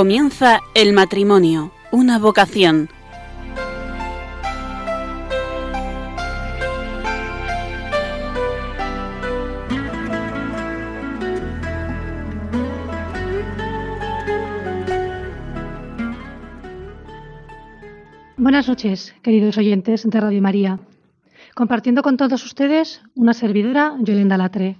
Comienza el matrimonio, una vocación. Buenas noches, queridos oyentes de Radio María. Compartiendo con todos ustedes una servidora, Yolanda Latre.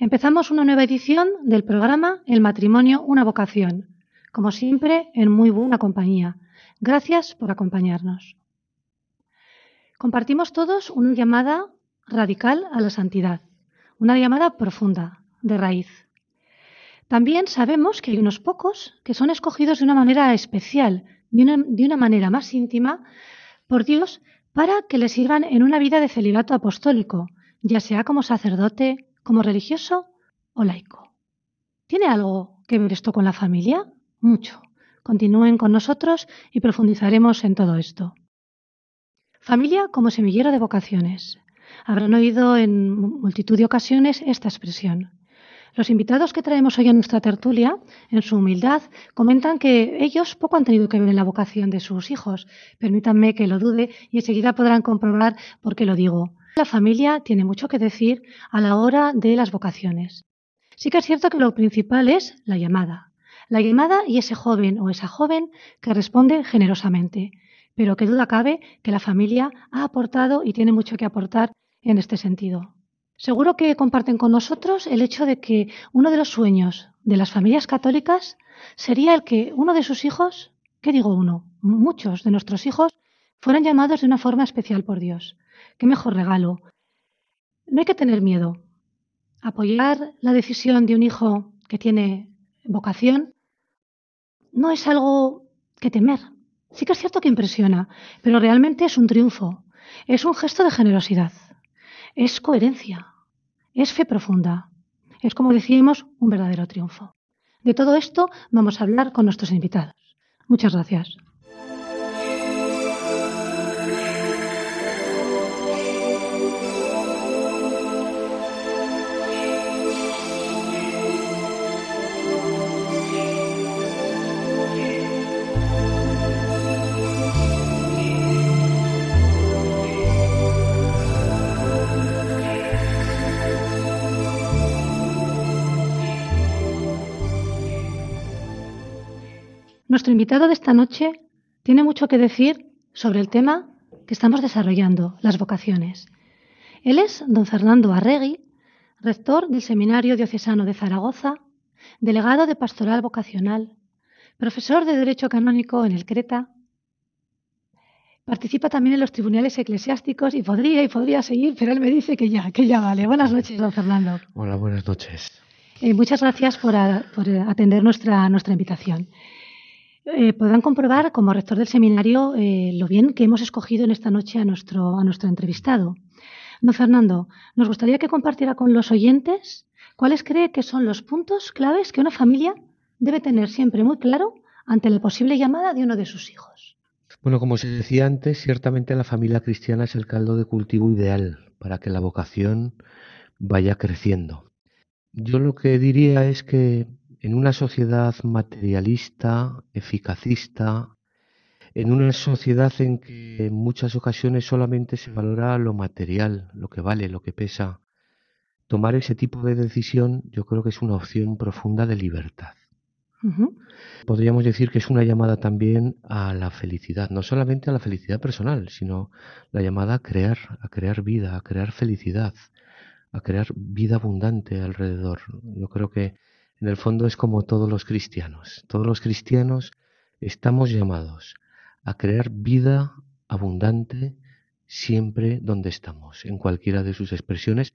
Empezamos una nueva edición del programa El matrimonio, una vocación, como siempre en muy buena compañía. Gracias por acompañarnos. Compartimos todos una llamada radical a la santidad, una llamada profunda, de raíz. También sabemos que hay unos pocos que son escogidos de una manera especial, de una, de una manera más íntima, por Dios, para que le sirvan en una vida de celibato apostólico, ya sea como sacerdote, como religioso o laico. ¿Tiene algo que ver esto con la familia? Mucho. Continúen con nosotros y profundizaremos en todo esto. Familia como semillero de vocaciones. Habrán oído en multitud de ocasiones esta expresión. Los invitados que traemos hoy a nuestra tertulia, en su humildad, comentan que ellos poco han tenido que ver en la vocación de sus hijos. Permítanme que lo dude y enseguida podrán comprobar por qué lo digo. La familia tiene mucho que decir a la hora de las vocaciones. Sí que es cierto que lo principal es la llamada. La llamada y ese joven o esa joven que responde generosamente. Pero qué duda cabe que la familia ha aportado y tiene mucho que aportar en este sentido. Seguro que comparten con nosotros el hecho de que uno de los sueños de las familias católicas sería el que uno de sus hijos, ¿qué digo uno? Muchos de nuestros hijos fueran llamados de una forma especial por Dios. Qué mejor regalo. No hay que tener miedo. Apoyar la decisión de un hijo que tiene vocación no es algo que temer. Sí que es cierto que impresiona, pero realmente es un triunfo. Es un gesto de generosidad. Es coherencia. Es fe profunda. Es, como decíamos, un verdadero triunfo. De todo esto vamos a hablar con nuestros invitados. Muchas gracias. Nuestro invitado de esta noche tiene mucho que decir sobre el tema que estamos desarrollando, las vocaciones. Él es don Fernando Arregui, rector del Seminario Diocesano de Zaragoza, delegado de Pastoral Vocacional, profesor de Derecho Canónico en el Creta. Participa también en los tribunales eclesiásticos y podría y podría seguir, pero él me dice que ya, que ya vale. Buenas noches, don Fernando. Hola, buenas noches. Eh, muchas gracias por, a, por atender nuestra, nuestra invitación. Eh, podrán comprobar como rector del seminario eh, lo bien que hemos escogido en esta noche a nuestro, a nuestro entrevistado. Don Fernando, nos gustaría que compartiera con los oyentes cuáles cree que son los puntos claves que una familia debe tener siempre muy claro ante la posible llamada de uno de sus hijos. Bueno, como se decía antes, ciertamente la familia cristiana es el caldo de cultivo ideal para que la vocación vaya creciendo. Yo lo que diría es que en una sociedad materialista, eficacista, en una sociedad en que en muchas ocasiones solamente se valora lo material, lo que vale, lo que pesa, tomar ese tipo de decisión yo creo que es una opción profunda de libertad. Podríamos decir que es una llamada también a la felicidad, no solamente a la felicidad personal, sino la llamada a crear, a crear vida, a crear felicidad, a crear vida abundante alrededor. Yo creo que en el fondo es como todos los cristianos. Todos los cristianos estamos llamados a crear vida abundante siempre donde estamos, en cualquiera de sus expresiones.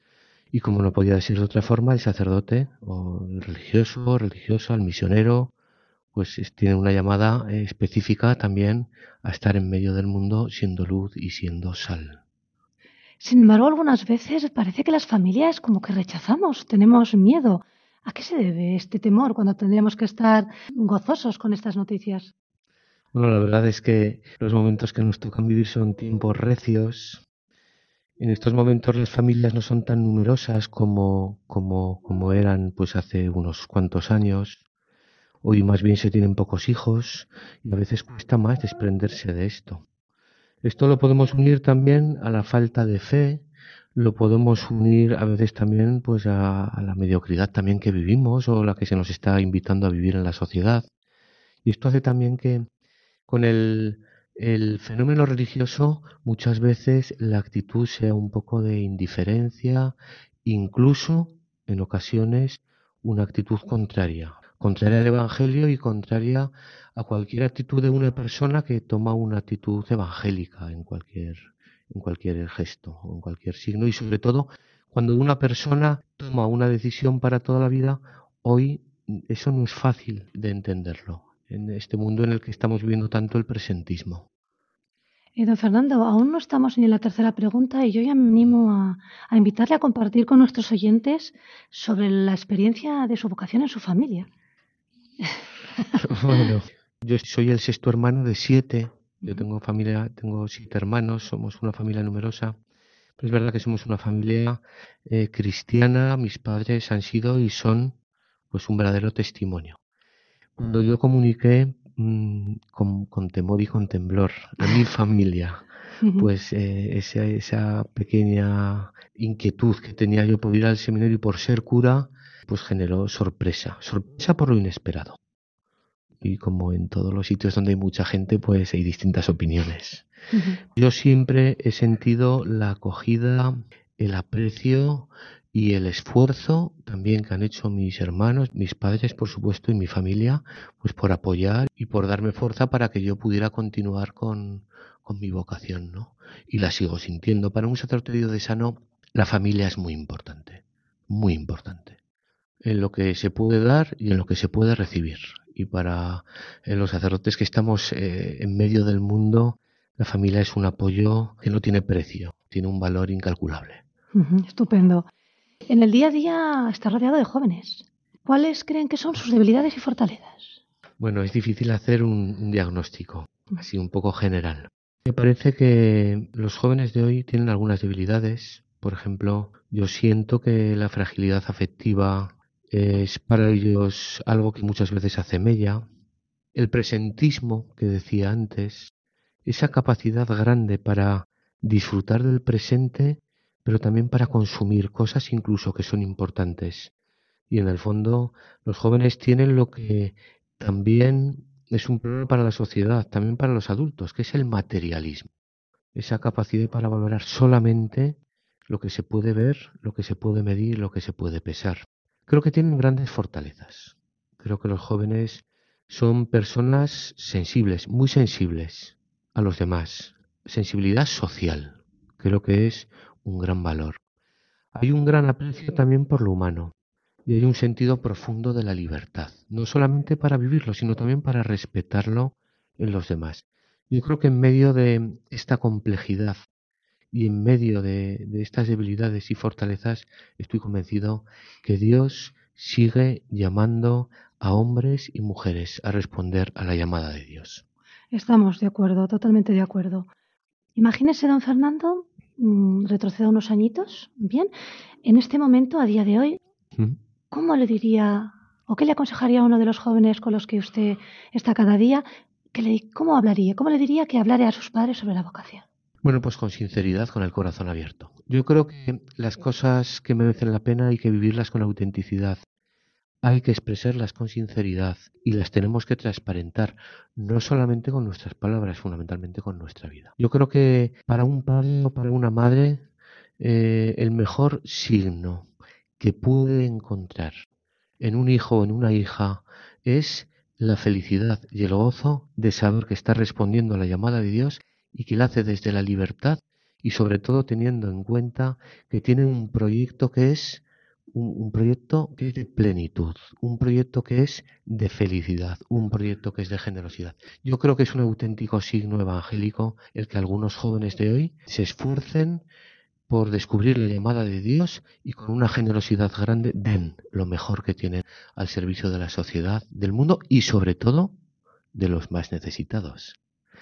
Y como no podía decir de otra forma, el sacerdote o el religioso, religiosa, el misionero, pues tiene una llamada específica también a estar en medio del mundo siendo luz y siendo sal. Sin embargo, algunas veces parece que las familias como que rechazamos, tenemos miedo ¿A qué se debe este temor cuando tendríamos que estar gozosos con estas noticias? Bueno, la verdad es que los momentos que nos tocan vivir son tiempos recios. En estos momentos las familias no son tan numerosas como, como, como eran pues hace unos cuantos años. Hoy más bien se tienen pocos hijos y a veces cuesta más desprenderse de esto. Esto lo podemos unir también a la falta de fe, lo podemos unir a veces también pues a, la mediocridad también que vivimos o la que se nos está invitando a vivir en la sociedad. Y esto hace también que con el, el fenómeno religioso muchas veces la actitud sea un poco de indiferencia, incluso en ocasiones una actitud contraria, contraria al Evangelio y contraria a cualquier actitud de una persona que toma una actitud evangélica en cualquier, en cualquier gesto o en cualquier signo y sobre todo cuando una persona toma una decisión para toda la vida, hoy eso no es fácil de entenderlo en este mundo en el que estamos viviendo tanto el presentismo. Eh, don Fernando, aún no estamos en la tercera pregunta y yo ya me animo a, a, invitarle a compartir con nuestros oyentes sobre la experiencia de su vocación en su familia. Bueno, yo soy el sexto hermano de siete. Yo tengo familia, tengo siete hermanos, somos una familia numerosa. Pero es verdad que somos una familia eh, cristiana. Mis padres han sido y son pues un verdadero testimonio. Cuando yo comuniqué mmm, con, con, temor y con temblor a mi familia, pues eh, esa, esa, pequeña inquietud que tenía yo por ir al seminario y por ser cura, pues generó sorpresa, sorpresa por lo inesperado. Y como en todos los sitios donde hay mucha gente, pues hay distintas opiniones. Uh -huh. Yo siempre he sentido la acogida, el aprecio y el esfuerzo también que han hecho mis hermanos, mis padres, por supuesto, y mi familia, pues por apoyar y por darme fuerza para que yo pudiera continuar con, con mi vocación, ¿no? Y la sigo sintiendo. Para un sacerdote diocesano, la familia es muy importante, muy importante. En lo que se puede dar y en lo que se puede recibir. Y para los sacerdotes que estamos eh, en medio del mundo, la familia es un apoyo que no tiene precio, tiene un valor incalculable. Uh -huh, estupendo. En el día a día está rodeado de jóvenes. ¿Cuáles creen que son sus debilidades y fortalezas? Bueno, es difícil hacer un, un diagnóstico, así un poco general. Me parece que los jóvenes de hoy tienen algunas debilidades. Por ejemplo, yo siento que la fragilidad afectiva es para ellos algo que muchas veces hace mella. El presentismo que decía antes, esa capacidad grande para disfrutar del presente pero también para consumir cosas incluso que son importantes. Y en el fondo los jóvenes tienen lo que también es un problema para la sociedad, también para los adultos, que es el materialismo. Esa capacidad para valorar solamente lo que se puede ver, lo que se puede medir, lo que se puede pesar. Creo que tienen grandes fortalezas. Creo que los jóvenes son personas sensibles, muy sensibles a los demás. Sensibilidad social. Creo que es un gran valor. Hay un gran aprecio también por lo humano y hay un sentido profundo de la libertad, no solamente para vivirlo, sino también para respetarlo en los demás. Yo creo que en medio de esta complejidad y en medio de, de estas debilidades y fortalezas, estoy convencido que Dios sigue llamando a hombres y mujeres a responder a la llamada de Dios. Estamos de acuerdo, totalmente de acuerdo. Imagínese, don Fernando, mmm, retroceda unos añitos, bien, en este momento, a día de hoy, ¿Mm? ¿cómo le diría o qué le aconsejaría a uno de los jóvenes con los que usted está cada día? Que le, ¿Cómo hablaría? ¿Cómo le diría que hablare a sus padres sobre la vocación? Bueno, pues con sinceridad, con el corazón abierto. Yo creo que las cosas que merecen la pena hay que vivirlas con autenticidad. Hay que expresarlas con sinceridad y las tenemos que transparentar, no solamente con nuestras palabras, fundamentalmente con nuestra vida. Yo creo que para un padre o para una madre, eh, el mejor signo que puede encontrar en un hijo o en una hija es la felicidad y el gozo de saber que está respondiendo a la llamada de Dios y que la hace desde la libertad y sobre todo teniendo en cuenta que tiene un proyecto que es un, un, proyecto que es de plenitud, un proyecto que es de felicidad, un proyecto que es de generosidad. Yo creo que es un auténtico signo evangélico el que algunos jóvenes de hoy se esfuercen por descubrir la llamada de Dios y con una generosidad grande den lo mejor que tienen al servicio de la sociedad, del mundo y sobre todo de los más necesitados.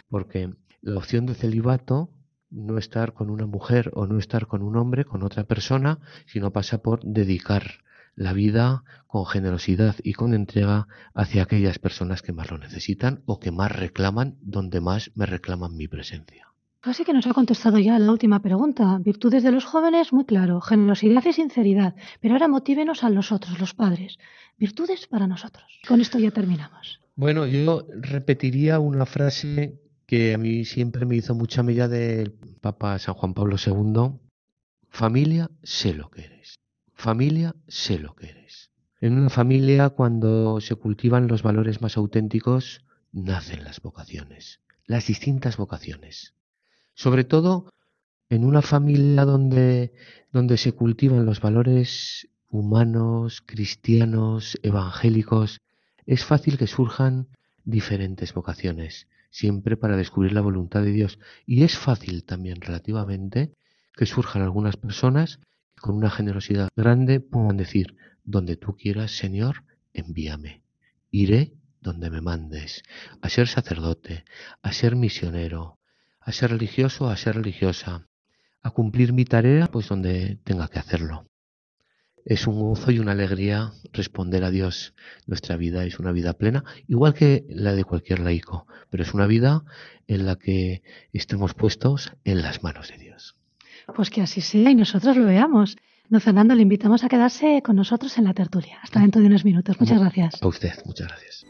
Porque la opción de celibato no estar con una mujer o no estar con un hombre, con otra persona, sino pasa por dedicar la vida con generosidad y con entrega hacia aquellas personas que más lo necesitan o que más reclaman, donde más me reclaman mi presencia. Así que nos ha contestado ya la última pregunta. Virtudes de los jóvenes, muy claro, generosidad y sinceridad. Pero ahora motívenos a nosotros, los padres. Virtudes para nosotros. Con esto ya terminamos. Bueno, yo repetiría una frase que a mí siempre me hizo mucha mella del Papa San Juan Pablo II. Familia, sé lo que eres. Familia, sé lo que eres. En una familia, cuando se cultivan los valores más auténticos, nacen las vocaciones, las distintas vocaciones. Sobre todo en una familia donde, donde se cultivan los valores humanos, cristianos, evangélicos, es fácil que surjan diferentes vocaciones, siempre para descubrir la voluntad de Dios. Y es fácil también relativamente que surjan algunas personas que con una generosidad grande puedan decir, donde tú quieras, Señor, envíame. Iré donde me mandes, a ser sacerdote, a ser misionero, a ser religioso, a ser religiosa, a cumplir mi tarea, pues donde tenga que hacerlo. Es un gozo y una alegría responder a Dios. Nuestra vida es una vida plena, igual que la de cualquier laico, pero es una vida en la que estemos puestos en las manos de Dios. Pues que así sea y nosotros lo veamos. Don Fernando, le invitamos a quedarse con nosotros en la tertulia. Hasta dentro de unos minutos. Muchas gracias. A usted, muchas gracias.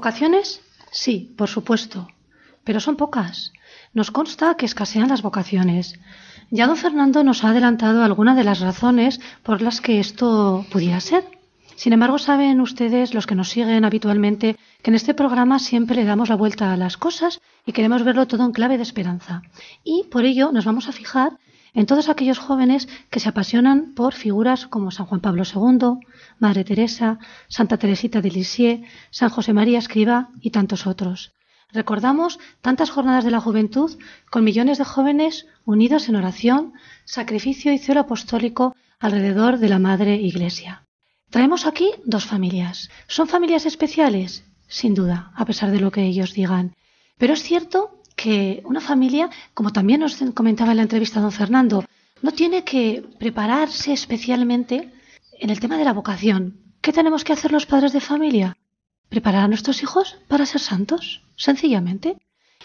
¿Vocaciones? Sí, por supuesto, pero son pocas. Nos consta que escasean las vocaciones. Ya don Fernando nos ha adelantado algunas de las razones por las que esto pudiera ser. Sin embargo, saben ustedes, los que nos siguen habitualmente, que en este programa siempre le damos la vuelta a las cosas y queremos verlo todo en clave de esperanza. Y por ello nos vamos a fijar en todos aquellos jóvenes que se apasionan por figuras como San Juan Pablo II, Madre Teresa, Santa Teresita de Lisieux, San José María Escriba y tantos otros. Recordamos tantas jornadas de la juventud con millones de jóvenes unidos en oración, sacrificio y celo apostólico alrededor de la Madre Iglesia. Traemos aquí dos familias. ¿Son familias especiales? Sin duda, a pesar de lo que ellos digan. Pero es cierto que una familia, como también nos comentaba en la entrevista don Fernando, no tiene que prepararse especialmente en el tema de la vocación. ¿Qué tenemos que hacer los padres de familia? Preparar a nuestros hijos para ser santos, sencillamente.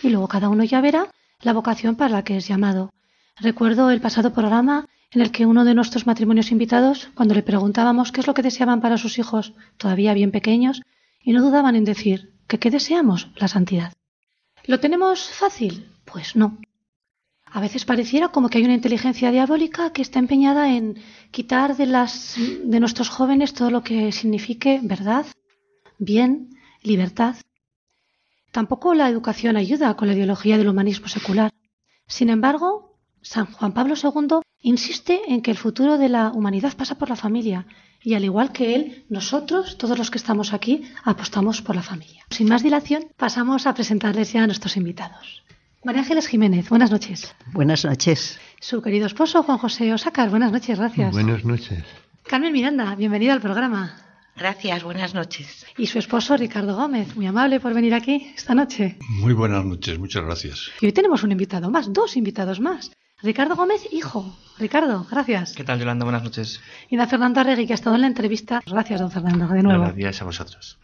Y luego cada uno ya verá la vocación para la que es llamado. Recuerdo el pasado programa en el que uno de nuestros matrimonios invitados, cuando le preguntábamos qué es lo que deseaban para sus hijos todavía bien pequeños, y no dudaban en decir que qué deseamos, la santidad. ¿Lo tenemos fácil? Pues no. A veces pareciera como que hay una inteligencia diabólica que está empeñada en quitar de, nuestros jóvenes todo lo que signifique verdad, bien, libertad. Tampoco la educación ayuda con la ideología del humanismo secular. Sin embargo, San Juan Pablo II insiste en que el futuro de la humanidad pasa por la familia y al igual que él, nosotros, todos los que estamos aquí, apostamos por la familia. Sin más dilación, pasamos a presentarles ya a nuestros invitados. María Ángeles Jiménez, buenas noches. Buenas noches. Su querido esposo, Juan José Osácar, buenas noches, gracias. Buenas noches. Carmen Miranda, bienvenida al programa. Gracias, buenas noches. Y su esposo, Ricardo Gómez, muy amable por venir aquí esta noche. Muy buenas noches, muchas gracias. Y hoy tenemos un invitado más, dos invitados más. Ricardo Gómez, hijo. Ricardo, gracias. ¿Qué tal, Yolanda? Buenas noches. Y da Fernando Arregui, que ha estado en la entrevista. Gracias, don Fernando, de nuevo. Gracias a vosotros.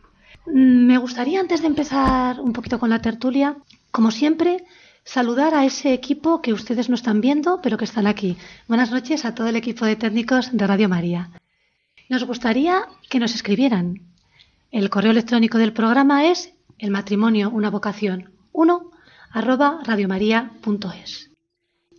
Mm, Me gustaría, antes de empezar un poquito con la tertulia, como siempre, saludar a ese equipo que ustedes no están viendo, pero que están aquí. Buenas noches a todo el equipo de técnicos de Radio María. Nos gustaría que nos escribieran. El correo electrónico del programa es el matrimonio, una vocación, 1 arroba.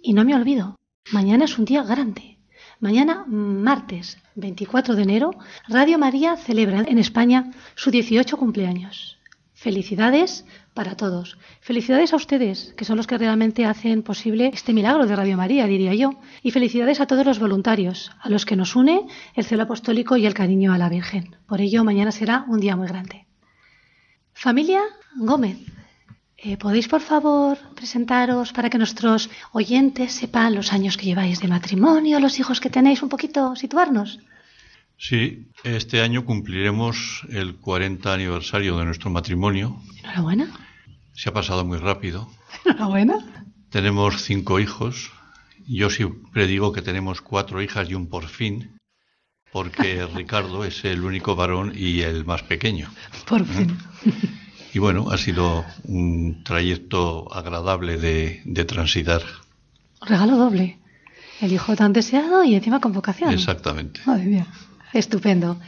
Y no me olvido, mañana es un día grande. Mañana, martes 24 de enero, Radio María celebra en España su 18 cumpleaños. Felicidades para todos. Felicidades a ustedes, que son los que realmente hacen posible este milagro de Radio María, diría yo. Y felicidades a todos los voluntarios, a los que nos une el celo apostólico y el cariño a la Virgen. Por ello, mañana será un día muy grande. Familia Gómez, eh, ¿podéis por favor presentaros para que nuestros oyentes sepan los años que lleváis de matrimonio, los hijos que tenéis, un poquito situarnos? Sí, este año cumpliremos el 40 aniversario de nuestro matrimonio. Enhorabuena. Se ha pasado muy rápido. Enhorabuena. Tenemos cinco hijos. Yo siempre digo que tenemos cuatro hijas y un por fin, porque Ricardo es el único varón y el más pequeño. Por fin. Y bueno, ha sido un trayecto agradable de, de transitar. Regalo doble. El hijo tan deseado y encima con vocación. Exactamente. Madre mía. Estupendo.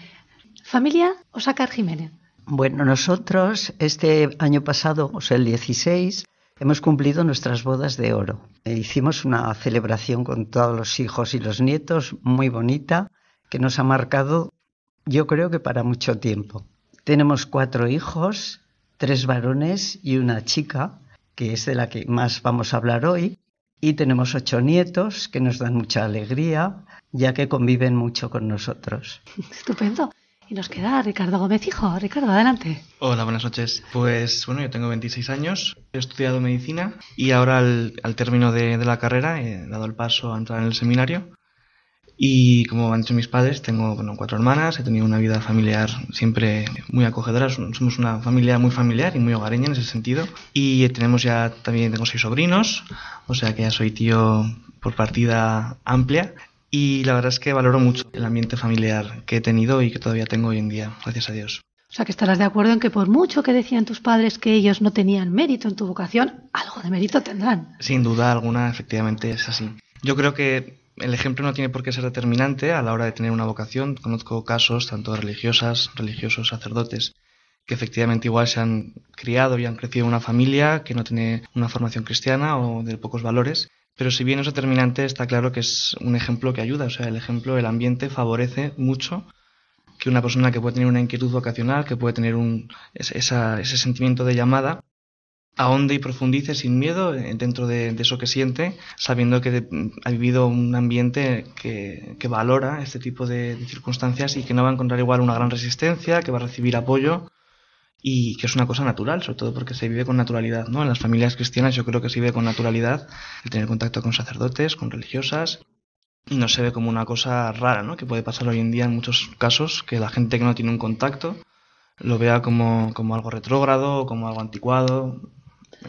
Familia Osácar Jiménez. Bueno, nosotros este año pasado, o sea, el 16, hemos cumplido nuestras bodas de oro. E hicimos una celebración con todos los hijos y los nietos muy bonita que nos ha marcado, yo creo que para mucho tiempo. Tenemos cuatro hijos, tres varones y una chica, que es de la que más vamos a hablar hoy. Y tenemos ocho nietos que nos dan mucha alegría, ya que conviven mucho con nosotros. Estupendo. Y nos queda Ricardo Gómez, hijo. Ricardo, adelante. Hola, buenas noches. Pues bueno, yo tengo 26 años, he estudiado medicina y ahora al, al término de, de la carrera he dado el paso a entrar en el seminario. Y como han dicho mis padres, tengo bueno, cuatro hermanas, he tenido una vida familiar siempre muy acogedora, somos una familia muy familiar y muy hogareña en ese sentido. Y tenemos ya, también tengo seis sobrinos, o sea que ya soy tío por partida amplia. Y la verdad es que valoro mucho el ambiente familiar que he tenido y que todavía tengo hoy en día, gracias a Dios. O sea, que estarás de acuerdo en que por mucho que decían tus padres que ellos no tenían mérito en tu vocación, algo de mérito tendrán. Sin duda alguna, efectivamente es así. Yo creo que el ejemplo no tiene por qué ser determinante a la hora de tener una vocación. Conozco casos, tanto religiosas, religiosos, sacerdotes, que efectivamente igual se han criado y han crecido en una familia que no tiene una formación cristiana o de pocos valores. Pero si bien es determinante, está claro que es un ejemplo que ayuda. O sea, el ejemplo, el ambiente favorece mucho que una persona que puede tener una inquietud vocacional, que puede tener un, esa, ese sentimiento de llamada, ahonde y profundice sin miedo dentro de, eso que siente, sabiendo que ha vivido un ambiente que, que valora este tipo de, de, circunstancias y que no va a encontrar igual una gran resistencia, que va a recibir apoyo y que es una cosa natural, sobre todo porque se vive con naturalidad, ¿no? En las familias cristianas yo creo que se vive con naturalidad el tener contacto con sacerdotes, con religiosas y no se ve como una cosa rara, ¿no? Que puede pasar hoy en día en muchos casos, que la gente que no tiene un contacto lo vea como, como algo retrógrado, como algo anticuado,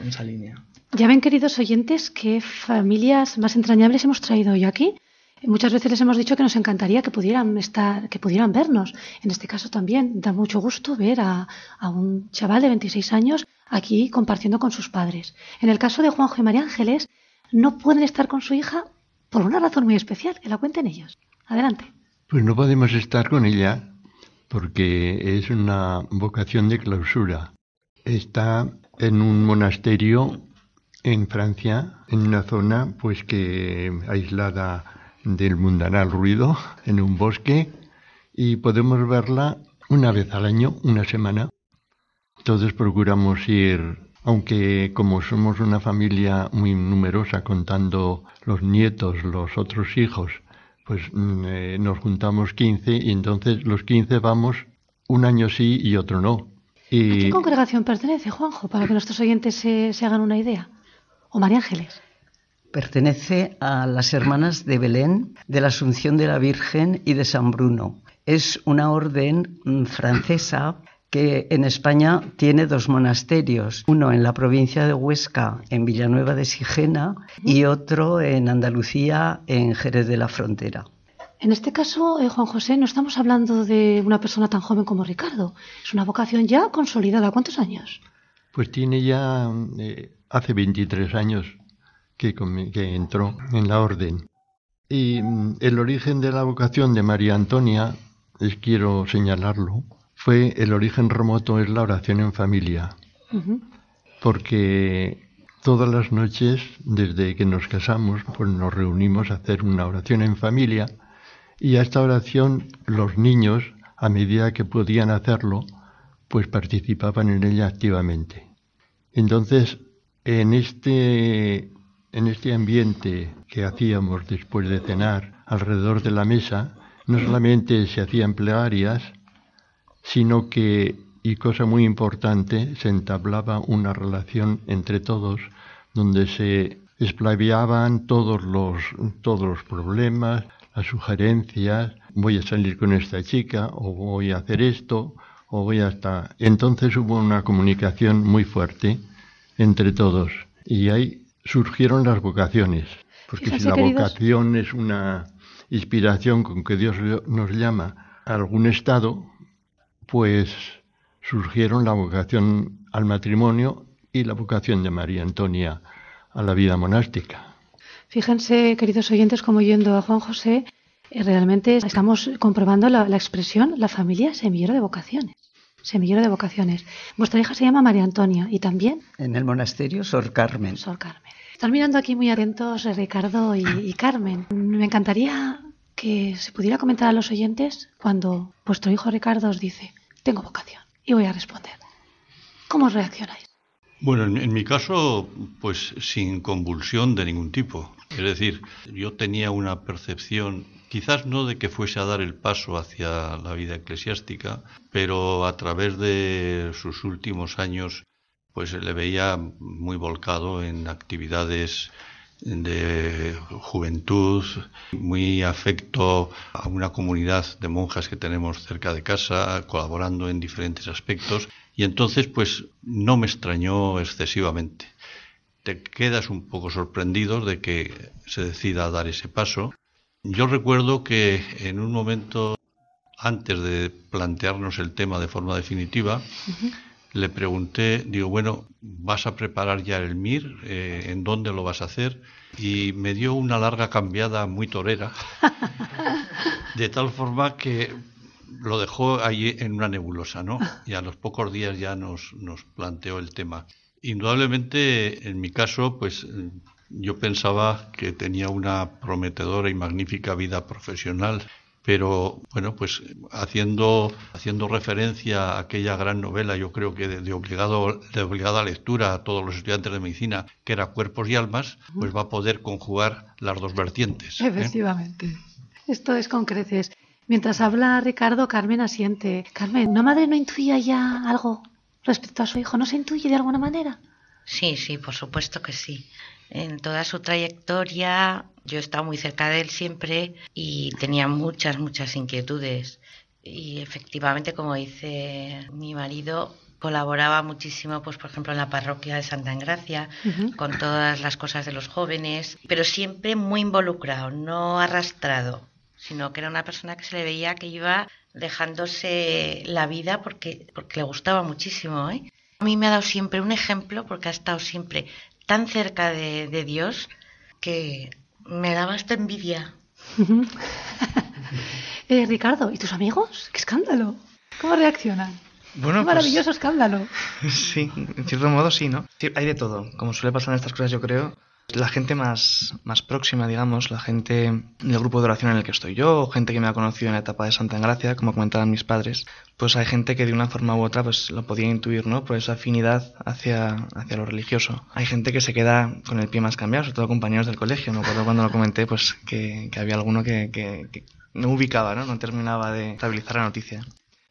en esa línea. Ya ven, queridos oyentes, qué familias más entrañables hemos traído hoy aquí. Muchas veces les hemos dicho que nos encantaría que pudieran estar, que pudieran vernos. En este caso también da mucho gusto ver a, a un chaval de 26 años aquí compartiendo con sus padres. En el caso de Juanjo y María Ángeles, no pueden estar con su hija por una razón muy especial, que la cuenten ellos. Adelante. Pues no podemos estar con ella porque es una vocación de clausura. Está en un monasterio en Francia, en una zona pues que aislada del mundanal ruido, en un bosque, y podemos verla una vez al año, una semana. Todos procuramos ir, aunque como somos una familia muy numerosa, contando los nietos, los otros hijos, pues eh, nos juntamos 15 y entonces los 15 vamos un año sí y otro no. Y... ¿A qué congregación pertenece, Juanjo, para que nuestros oyentes se, se hagan una idea? o María Ángeles? Pertenece a las hermanas de Belén, de la Asunción de la Virgen y de San Bruno. Es una orden mm, francesa que en España tiene dos monasterios, uno en la provincia de Huesca, en Villanueva de Sigena, y otro en Andalucía, en Jerez de la Frontera. En este caso, eh, Juan José, no estamos hablando de una persona tan joven como Ricardo. Es una vocación ya consolidada. ¿Cuántos años? Pues tiene ya eh, hace 23 años que, que entró en la orden. Y mm, el origen de la vocación de María Antonia, les quiero señalarlo, fue el origen remoto es la oración en familia. Porque todas las noches, desde que nos casamos, pues nos reunimos a hacer una oración en familia y a esta oración los niños, a medida que podían hacerlo, pues participaban en ella activamente. Entonces, en este en este ambiente que hacíamos después de cenar alrededor de la mesa, no solamente se hacían plegarias, sino que, y cosa muy importante, se entablaba una relación entre todos donde se explaviaban todos los, todos los problemas, las sugerencias, voy a salir con esta chica, o voy a hacer esto, o voy a estar. Entonces hubo una comunicación muy fuerte entre todos. Y ahí surgieron las vocaciones, porque si la vocación es una inspiración con que Dios nos llama a algún estado, pues surgieron la vocación al matrimonio y la vocación de María Antonia a la vida monástica. Fíjense, queridos oyentes, como yendo a Juan José, eh, realmente estamos comprobando la, la expresión la familia semillero de vocaciones semillero de vocaciones. Vuestra hija se llama María Antonia y también. En el monasterio Sor Carmen. Sor Carmen. Están mirando aquí muy atentos Ricardo y, Carmen. Me encantaría que se pudiera comentar a los oyentes cuando vuestro hijo Ricardo os dice, tengo vocación, y voy a responder. ¿Cómo reaccionáis? Bueno, en, mi caso, pues sin convulsión de ningún tipo. Es decir, yo tenía una percepción, quizás no de que fuese a dar el paso hacia la vida eclesiástica, pero a través de sus últimos años pues le veía muy volcado en actividades de juventud, muy afecto a una comunidad de monjas que tenemos cerca de casa, colaborando en diferentes aspectos, y entonces pues no me extrañó excesivamente. Te quedas un poco sorprendido de que se decida dar ese paso. Yo recuerdo que en un momento antes de plantearnos el tema de forma definitiva, le pregunté, digo, bueno, ¿vas a preparar ya el MIR? Eh, ¿En dónde lo vas a hacer? Y me dio una larga cambiada muy torera, de tal forma que lo dejó ahí en una nebulosa, ¿no? Y a los pocos días ya nos, nos planteó el tema. Indudablemente, en mi caso, pues yo pensaba que tenía una prometedora y magnífica vida profesional pero bueno, pues haciendo, haciendo referencia a aquella gran novela, yo creo que de, obligado, de obligada lectura a todos los estudiantes de medicina, que era Cuerpos y Almas, pues va a poder conjugar las dos vertientes. ¿eh? Efectivamente. Esto es con creces. Mientras habla Ricardo, Carmen asiente. Carmen, ¿una madre no intuía ya algo respecto a su hijo? ¿No se intuye de alguna manera? Sí, sí, por supuesto que sí. En toda su trayectoria yo he estado muy cerca de él siempre y tenía muchas, muchas inquietudes. Y efectivamente, como dice mi marido, colaboraba muchísimo, pues por ejemplo, en la parroquia de Santa Engracia, con todas las cosas de los jóvenes, pero siempre muy involucrado, no arrastrado, sino que era una persona que se le veía que iba dejándose la vida porque, porque le gustaba muchísimo. ¿eh? A mí me ha dado siempre un ejemplo porque ha estado siempre tan cerca de, Dios que me daba esta envidia. eh, Ricardo, ¿y tus amigos? ¡Qué escándalo! ¿Cómo reaccionan? Bueno, Qué maravilloso pues escándalo. Sí, en cierto modo sí, ¿no? hay de todo. Como suele pasar en estas cosas, yo creo, la gente más, más próxima, digamos, la gente del grupo de oración en el que estoy yo, o gente que me ha conocido en la etapa de Santa Engracia, como comentaban mis padres, pues hay gente que de una forma u otra pues lo podía intuir, ¿no? Por esa afinidad hacia, hacia lo religioso. Hay gente que se queda con el pie más cambiado, sobre todo compañeros del colegio. Me acuerdo cuando lo comenté, pues que, había alguno que, que, no ubicaba, ¿no? No terminaba de estabilizar la noticia.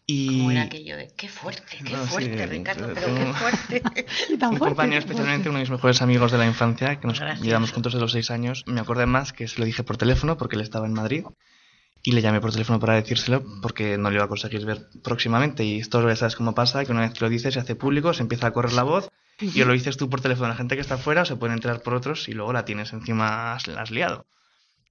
Y... Como era aquello de qué fuerte, qué fuerte, Ricardo, pero qué fuerte. y tan un compañero, especialmente uno de mis mejores amigos de la infancia, que nos llevamos juntos de los seis años, me acordé más que se lo dije por teléfono porque él estaba en Madrid y le llamé por teléfono para decírselo porque no lo iba a conseguir ver próximamente. Y esto ya sabes cómo pasa, que una vez que lo dices se hace público, se empieza a correr la voz y o lo dices tú por teléfono a la gente que está afuera o se pueden entrar por otros y luego la tienes encima, la has liado.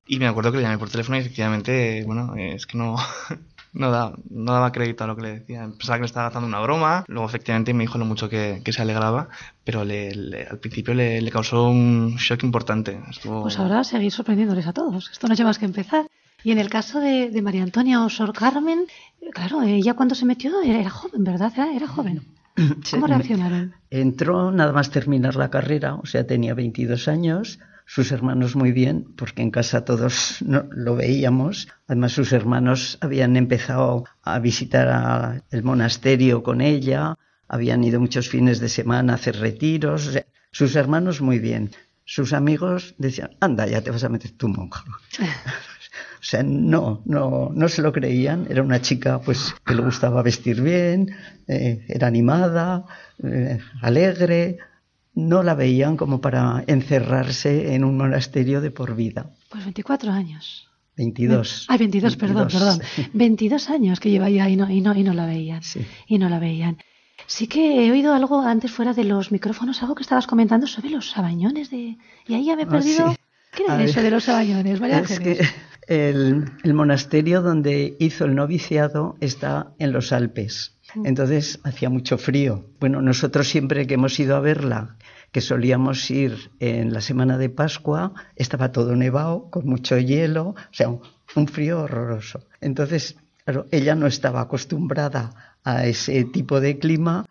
Y me acuerdo que le llamé por teléfono y efectivamente, bueno, es que no, no, da, no daba crédito a lo que le decía. Pensaba que le estaba haciendo una broma, luego efectivamente me dijo lo mucho que, que se alegraba, pero le, al principio le, le, causó un shock importante. Pues ahora seguir sorprendiéndoles a todos, esto no hecho más que empezar. Y en el caso de, de María Antonia o Sor Carmen, claro, ella cuando se metió era, joven, ¿verdad? Era, era joven. ¿Cómo reaccionaron? Entró nada más terminar la carrera, o sea, tenía 22 años, sus hermanos muy bien, porque en casa todos no, lo veíamos. Además, sus hermanos habían empezado a visitar el monasterio con ella, habían ido muchos fines de semana a hacer retiros. sus hermanos muy bien. Sus amigos decían, anda, ya te vas a meter tu monja. O sea, no, no, no se lo creían. Era una chica pues que le gustaba vestir bien, eh, era animada, eh, alegre. No la veían como para encerrarse en un monasterio de por vida. Pues 24 años. 22. Ah, 22, perdón, perdón. 22 años que lleva ya y no, y no, y no la veían. Sí. Y no la veían. Sí que he oído algo antes fuera de los micrófonos, algo que estabas comentando sobre los sabañones de... Y ahí ya me he perdido... ¿Qué era eso de los sabañones? es que el, monasterio donde hizo el noviciado está en los Alpes. Mm. Entonces hacía mucho frío. Bueno, nosotros siempre que hemos ido a verla, que solíamos ir en la semana de Pascua, estaba todo nevado, con mucho hielo, o sea, un, frío horroroso. Entonces, claro, ella no estaba acostumbrada a ese tipo de clima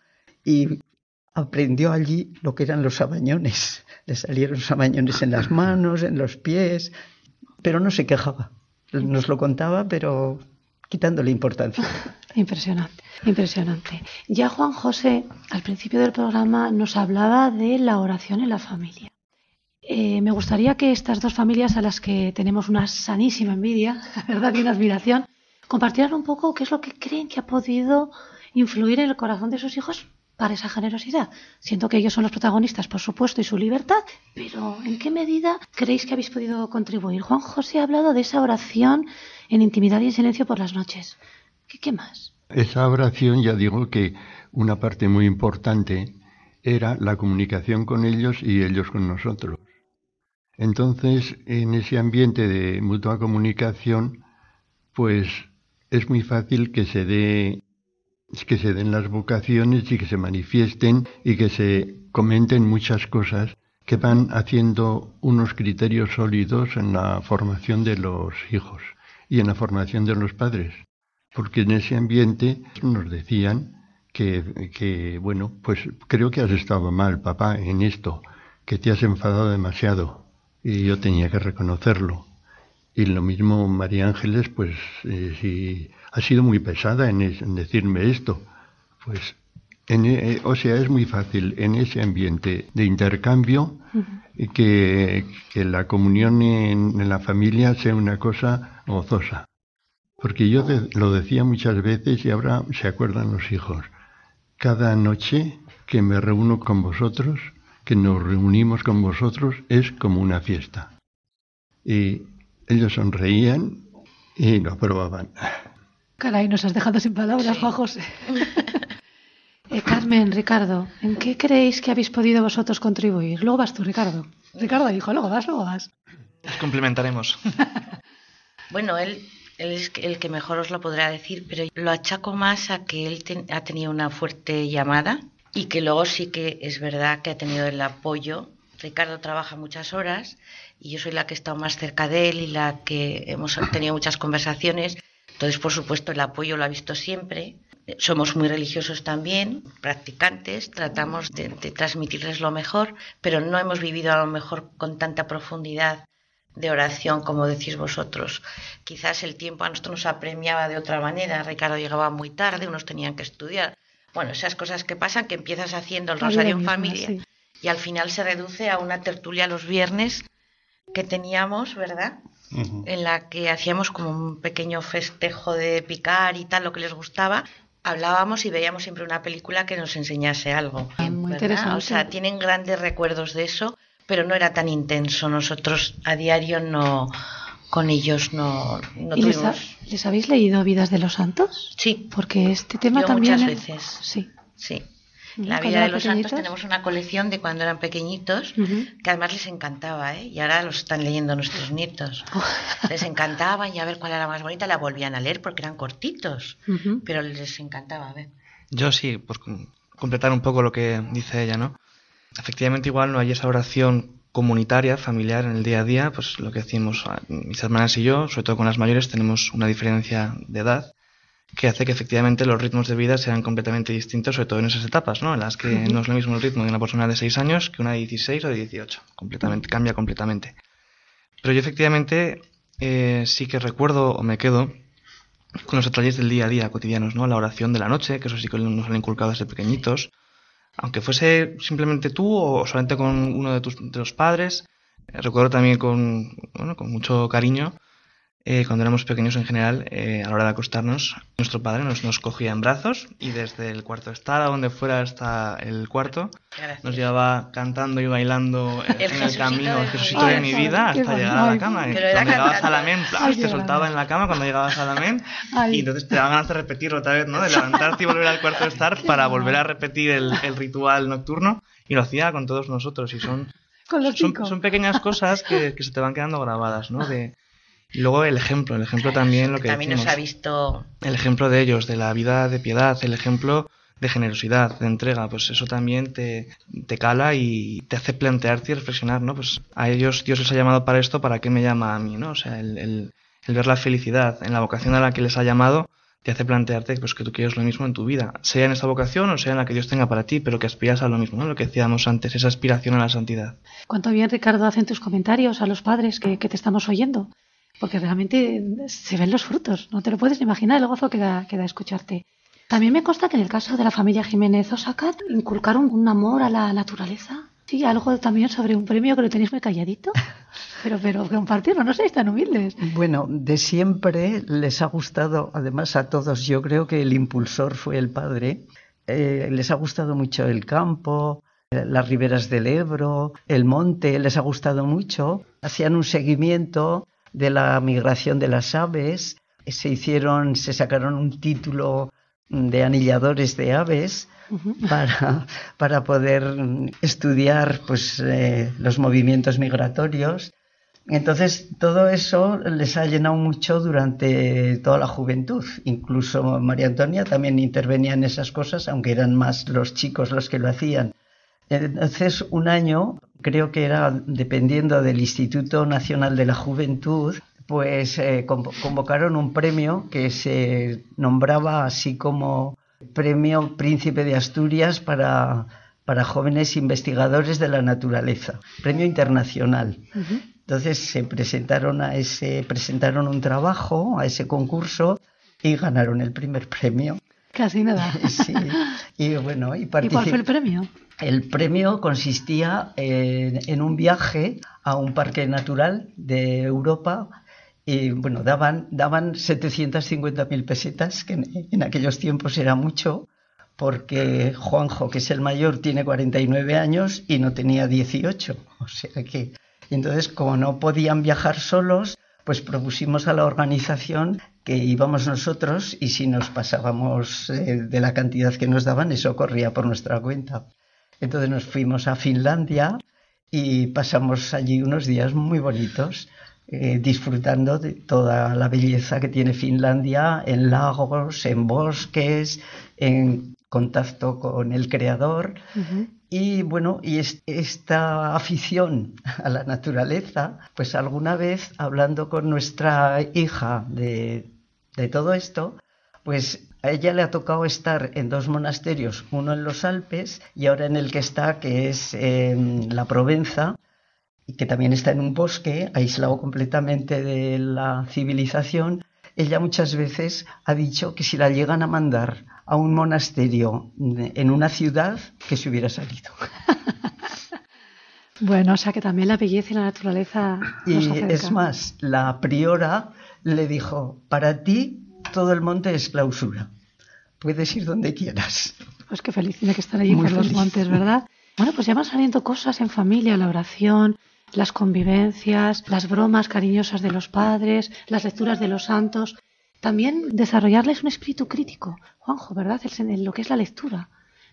y aprendió allí lo que eran los sabañones. Le salieron sabañones en las manos, en los pies, pero no se quejaba. Nos lo contaba, pero quitándole importancia. Impresionante, impresionante. Ya Juan José, al principio del programa, nos hablaba de la oración en la familia. Eh, me gustaría que estas dos familias a las que tenemos una sanísima envidia, verdad, y una admiración, compartieran un poco qué es lo que creen que ha podido influir en el corazón de sus hijos para esa generosidad. Siento que ellos son los protagonistas, por supuesto, y su libertad, pero ¿en qué medida creéis que habéis podido contribuir? Juan José ha hablado de esa oración en intimidad y en silencio por las noches. ¿Qué, más? Esa oración, ya digo que una parte muy importante era la comunicación con ellos y ellos con nosotros. Entonces, en ese ambiente de mutua comunicación, pues es muy fácil que se dé que se den las vocaciones y que se manifiesten y que se comenten muchas cosas que van haciendo unos criterios sólidos en la formación de los hijos y en la formación de los padres. Porque en ese ambiente nos decían que, que bueno, pues creo que has estado mal, papá, en esto, que te has enfadado demasiado y yo tenía que reconocerlo. Y lo mismo María Ángeles, pues eh, si ha sido muy pesada en, decirme esto. Pues, e, o sea, es muy fácil en ese ambiente de intercambio que, la comunión en, la familia sea una cosa gozosa. Porque yo lo decía muchas veces y ahora se acuerdan los hijos. Cada noche que me reúno con vosotros, que nos reunimos con vosotros, es como una fiesta. Y ellos sonreían y lo aprobaban. Caray, nos has dejado sin palabras, Juan José. eh, Carmen, Ricardo, ¿en qué creéis que habéis podido vosotros contribuir? Luego vas tú, Ricardo. Ricardo dijo, luego vas, luego vas. Nos complementaremos. bueno, él, él, es el que mejor os lo podrá decir, pero lo achaco más a que él ha tenido una fuerte llamada y que luego sí que es verdad que ha tenido el apoyo. Ricardo trabaja muchas horas y yo soy la que he estado más cerca de él y la que hemos tenido muchas conversaciones entonces, por supuesto, el apoyo lo ha visto siempre. Somos muy religiosos también, practicantes, tratamos de, transmitirles lo mejor, pero no hemos vivido a lo mejor con tanta profundidad de oración como decís vosotros. Quizás el tiempo a nosotros nos apremiaba de otra manera. Ricardo llegaba muy tarde, unos tenían que estudiar. Bueno, esas cosas que pasan, que empiezas haciendo el rosario en familia y al final se reduce a una tertulia los viernes que teníamos, ¿verdad? en la que hacíamos como un pequeño festejo de picar y tal, lo que les gustaba, hablábamos y veíamos siempre una película que nos enseñase algo. Muy interesante. O sea, tienen grandes recuerdos de eso, pero no era tan intenso. Nosotros a diario no, con ellos no, no ¿Y les, tuvimos. ha- les habéis leído Vidas de los Santos? Sí, Porque este tema Yo también. muchas es- veces. Sí. sí. La vida de los santos tenemos una colección de cuando eran pequeñitos que además les encantaba, ¿eh? Y ahora los están leyendo nuestros nietos. Les encantaban y a ver cuál era más bonita, la volvían a leer porque eran cortitos, pero les encantaba, a ver. Yo sí, por com- completar un poco lo que dice ella, ¿no? Efectivamente, igual no hay esa oración comunitaria, familiar en el día a día, pues lo que decimos a- mis hermanas y yo, sobre todo con las mayores, tenemos una diferencia de edad que hace que efectivamente los ritmos de vida sean completamente distintos, sobre todo en esas etapas, ¿no? En las que no es lo mismo el ritmo de una persona de 6 años que una de 16 o de 18. Completamente, cambia completamente. Pero yo efectivamente eh, sí que recuerdo o me quedo con los detalles del día a día cotidianos, ¿no? La oración de la noche, que eso sí que nos han inculcado desde pequeñitos. Aunque fuese simplemente tú o solamente con uno de, tus, de los padres. Eh, recuerdo también con, bueno, con mucho cariño, eh, cuando éramos pequeños en general, eh, a la hora de acostarnos, nuestro padre nos, nos cogía en brazos y desde el cuarto de estar a donde fuera hasta el cuarto, Gracias. nos llevaba cantando y bailando eh, El en el camino, de el Jesucito de mi vida, hasta llegar a la cama. Pero Cuando llegabas a la men, te soltaba en la cama cuando llegabas a la men Ay. y entonces te daban ganas de repetirlo otra vez, ¿no? De levantarte y volver al cuarto de estar para volver a repetir el, el ritual nocturno y lo hacía con todos nosotros y son, Con los son, son pequeñas cosas que, que se te van quedando grabadas, ¿no? De, y luego el ejemplo, el ejemplo también lo que También decimos nos ha visto el ejemplo de ellos, de la vida de piedad, el ejemplo de generosidad, de entrega, pues eso también te, te cala y te hace plantearte y reflexionar, ¿no? Pues a ellos Dios les ha llamado para esto, ¿para qué me llama a mí, no? O sea, el, el- el ver la felicidad en la vocación a la que les ha llamado te hace plantearte pues, que tú quieres lo mismo en tu vida, sea en esa vocación o sea en la que Dios tenga para ti, pero que aspiras a lo mismo, ¿no? Lo que decíamos antes, esa aspiración a la santidad. Cuánto bien, Ricardo, hacen tus comentarios a los padres que, que te estamos oyendo. Porque realmente se ven los frutos. No te lo puedes imaginar el gozo que da, que da escucharte. También me consta que en el caso de la familia Jiménez Osacat inculcaron un amor a la naturaleza. Sí, algo también sobre un premio que lo tenéis muy calladito. Pero, pero compartirlo, no seáis tan humildes. Bueno, de siempre les ha gustado, además a todos, yo creo que el impulsor fue el padre, eh, les ha gustado mucho el campo, eh, las riberas del Ebro, el monte, les ha gustado mucho. Hacían un seguimiento de la migración de las aves, se hicieron, se sacaron un título de anilladores de aves para, para poder estudiar pues, eh, los movimientos migratorios. Entonces, todo eso les ha llenado mucho durante toda la juventud. Incluso María Antonia también intervenía en esas cosas, aunque eran más los chicos los que lo hacían. Entonces, un año, creo que era dependiendo del Instituto Nacional de la Juventud, pues eh, convo- convocaron un premio que se nombraba así como Premio Príncipe de Asturias para, para jóvenes investigadores de la naturaleza, premio internacional. Entonces se presentaron a ese, presentaron un trabajo a ese concurso y ganaron el primer premio. Casi nada. Sí. Y bueno, y ¿Y cuál fue el particip- premio? el premio consistía en, en un viaje a un parque natural de Europa y bueno, daban, daban 750.000 pesetas, que en, en aquellos tiempos era mucho, porque Juanjo, que es el mayor, tiene 49 años y no tenía 18. O sea que, entonces, como no podían viajar solos, pues propusimos a la organización que íbamos nosotros y si nos pasábamos eh, de la cantidad que nos daban, eso corría por nuestra cuenta. Entonces nos fuimos a Finlandia y pasamos allí unos días muy bonitos, eh, disfrutando de toda la belleza que tiene Finlandia en lagos, en bosques, en contacto con el creador. Y bueno, y es- esta afición a la naturaleza, pues alguna vez hablando con nuestra hija de, de todo esto, pues a ella le ha tocado estar en dos monasterios, uno en los Alpes y ahora en el que está, que es en la Provenza, y que también está en un bosque, aislado completamente de la civilización. Ella muchas veces ha dicho que si la llegan a mandar a un monasterio en una ciudad, que se hubiera salido. Bueno, o sea que también la belleza y la naturaleza nos Y es más, la priora le dijo, para ti todo el monte es clausura, puedes ir donde quieras. Pues qué feliz tiene que estar allí por los montes, ¿verdad? Bueno, pues ya van saliendo cosas en familia, la oración, las convivencias, las bromas cariñosas de los padres, las lecturas de los santos. También desarrollarles un espíritu crítico. Juanjo, ¿verdad? En lo que es la lectura.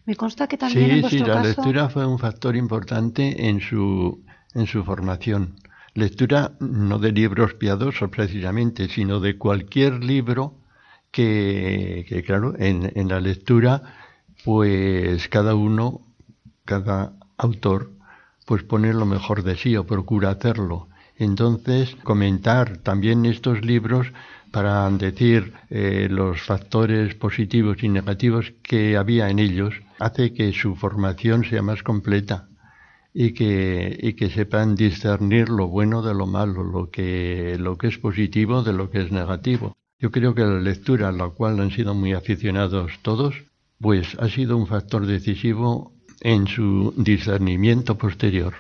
Me consta que también sí, en sí, la lectura fue un factor importante en su, en su formación. Lectura no de libros piadosos precisamente, sino de cualquier libro que, que claro, en, en la lectura, pues cada uno, cada autor, pues pone lo mejor de sí o procura hacerlo. Entonces, comentar también estos libros para decir eh, los factores positivos y negativos que había en ellos hace que su formación sea más completa y que, y que sepan discernir lo bueno de lo malo, lo que, lo que es positivo de lo que es negativo. Yo creo que la lectura, a la cual han sido muy aficionados todos, pues ha sido un factor decisivo en su discernimiento posterior.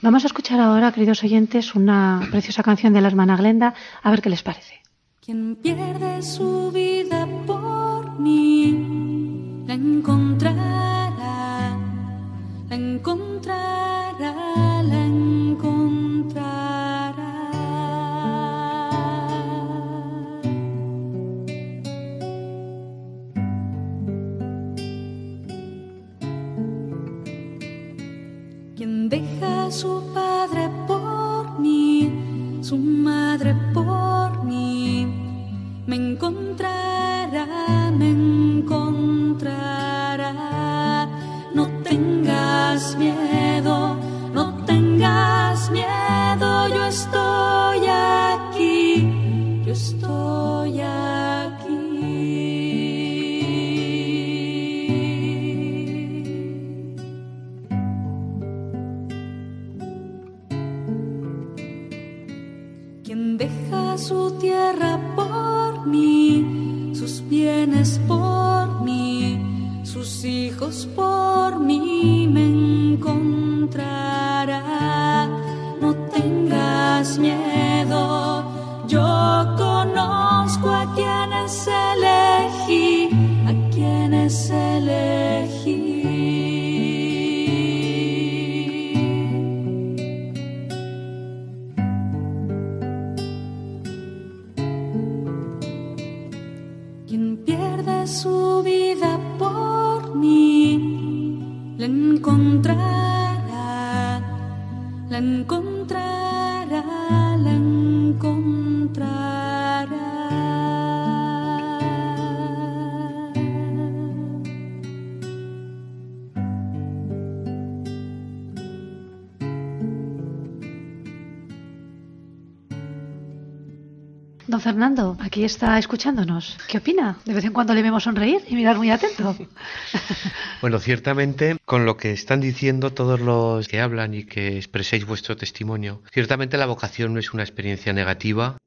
Vamos a escuchar ahora, queridos oyentes, una preciosa canción de la hermana Glenda, a ver qué les parece. Quien pierde su vida por mí, la encontrará, la encontrará. Su vida por mí, la encontrará, la encontrará, la encontrará. Fernando, aquí está escuchándonos. ¿Qué opina? De vez en cuando le vemos sonreír y mirar muy atento. Bueno, ciertamente, con lo que están diciendo todos los que hablan y que expreséis vuestro testimonio, ciertamente la vocación no es una experiencia negativa.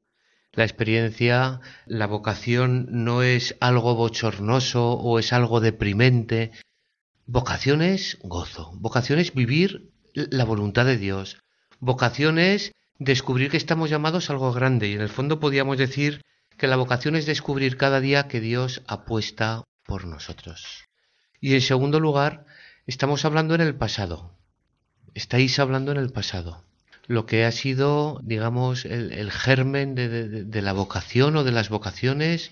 La experiencia, la vocación no es algo bochornoso o es algo deprimente. Vocación es gozo. Vocación es vivir la voluntad de Dios. Vocación es descubrir que estamos llamados a algo grande y en el fondo podríamos decir que la vocación es descubrir cada día que Dios apuesta por nosotros. Y en segundo lugar, estamos hablando en el pasado. Estáis hablando en el pasado. Lo que ha sido, digamos, el, germen de la vocación o de las vocaciones,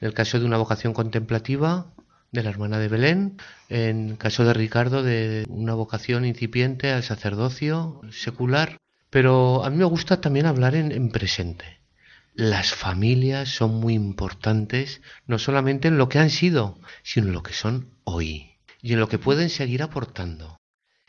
en el caso de una vocación contemplativa, de la hermana de Belén, en el caso de Ricardo, de una vocación incipiente al sacerdocio secular. Pero a mí me gusta también hablar en, en presente. Las familias son muy importantes, no solamente en lo que han sido, sino en lo que son hoy. Y en lo que pueden seguir aportando.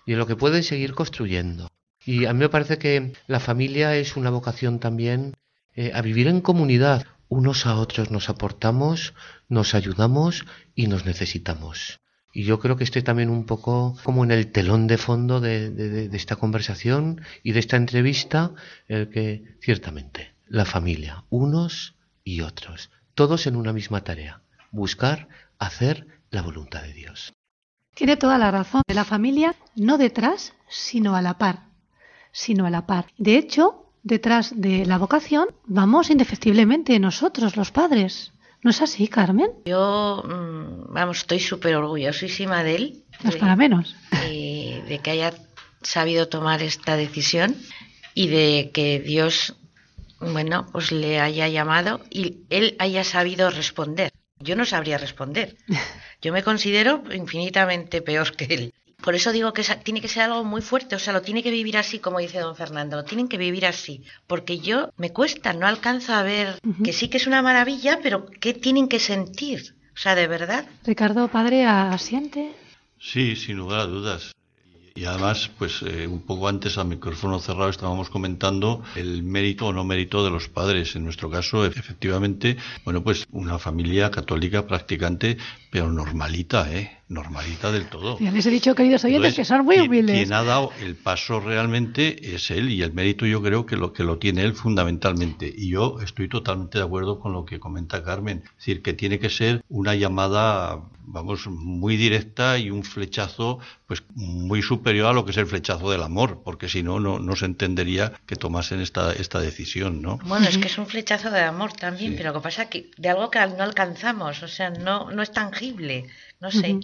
Y en lo que pueden seguir construyendo. Y a mí me parece que la familia es una vocación también eh, a vivir en comunidad. Unos a otros nos aportamos, nos ayudamos y nos necesitamos. Y yo creo que estoy también un poco como en el telón de fondo de- de esta conversación y de esta entrevista, el que ciertamente la familia, unos y otros, todos en una misma tarea, buscar hacer la voluntad de Dios. Tiene toda la razón. De la familia no detrás, sino a la par. Sino a la par. De hecho, detrás de la vocación vamos indefectiblemente nosotros, los padres. ¿No es así, Carmen? Yo, mm, vamos, estoy súper orgullosísima de él. No es para menos. De, de que haya sabido tomar esta decisión y de que Dios, bueno, pues le haya llamado y él haya sabido responder. Yo no sabría responder. Yo me considero infinitamente peor que él. Por eso digo que tiene que ser algo muy fuerte, o sea, lo tiene que vivir así, como dice don Fernando, lo tienen que vivir así, porque yo me cuesta, no alcanzo a ver que sí que es una maravilla, pero ¿qué tienen que sentir? O sea, de verdad. Ricardo, padre, asiente. Sí, sin lugar a dudas. Y además, pues eh, un poco antes a micrófono cerrado estábamos comentando el mérito o no mérito de los padres. En nuestro caso, efectivamente, bueno, pues una familia católica practicante, pero normalita, ¿eh? Normalita del todo. Ya les he dicho, queridos oyentes, que son muy humildes. Quien ha dado el paso realmente es él y el mérito yo creo que lo que lo tiene él fundamentalmente. Y yo estoy totalmente de acuerdo con lo que comenta Carmen. Es decir, que tiene que ser una llamada, vamos, muy directa y un flechazo, pues muy superior a lo que es el flechazo del amor, porque si no, no, se entendería que tomasen esta, esta decisión, ¿no? Bueno, es que es un flechazo de amor también, pero lo que pasa es que de algo que no alcanzamos, o sea, no, no es tangible, no sé.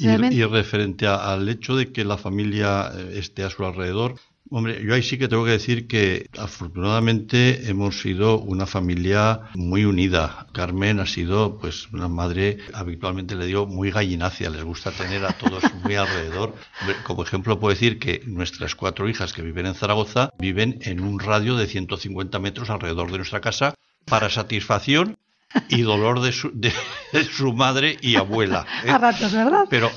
Y, referente al hecho de que la familia eh, esté a su alrededor, hombre, yo ahí sí que tengo que decir que afortunadamente hemos sido una familia muy unida. Carmen ha sido pues una madre, habitualmente le digo, muy gallinacia, les gusta tener a todos muy alrededor. Como ejemplo puedo decir que nuestras cuatro hijas que viven en Zaragoza viven en un radio de 150 metros alrededor de nuestra casa para satisfacción y dolor de su, de, su madre y abuela. ¿eh? A ratos, ¿verdad? Pero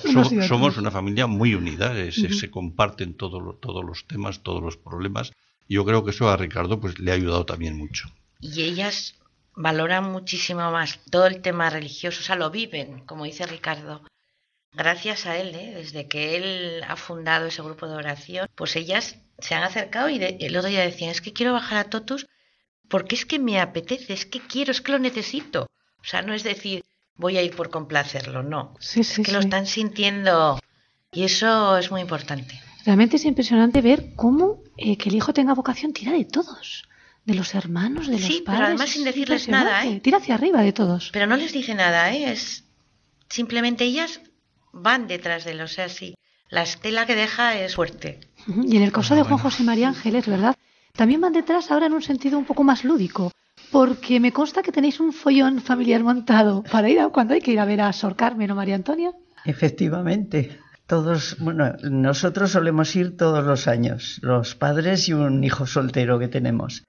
somos una familia muy unida, eh, se, comparten todos todos los temas, todos los problemas. Yo creo que eso a Ricardo pues le ha ayudado también mucho. Y ellas valoran muchísimo más todo el tema religioso, o sea, lo viven, como dice Ricardo. Gracias a él, ¿eh? desde que él ha fundado ese grupo de oración, pues ellas se han acercado y el otro día decían, es que quiero bajar a Totus porque es que me apetece, es que quiero, es que lo necesito. O sea, no es decir, voy a ir por complacerlo, no. es que lo están sintiendo y eso es muy importante. Realmente es impresionante ver cómo eh, que el hijo tenga vocación tira de todos. De los hermanos, de los padres. Sí, pero además sin decirles nada, ¿eh? Tira hacia arriba de todos. Pero no les dice nada, ¿eh? Es simplemente ellas van detrás de él. O sea, sí, la estela que deja es fuerte. Y en el caso de Juan José María Ángeles, ¿verdad? También van detrás ahora en un sentido un poco más lúdico, porque me consta que tenéis un follón familiar montado para ir a, cuando hay que ir a ver a Sor Carmen o María Antonia. Efectivamente. Todos, bueno, nosotros solemos ir todos los años, los padres y un hijo soltero que tenemos.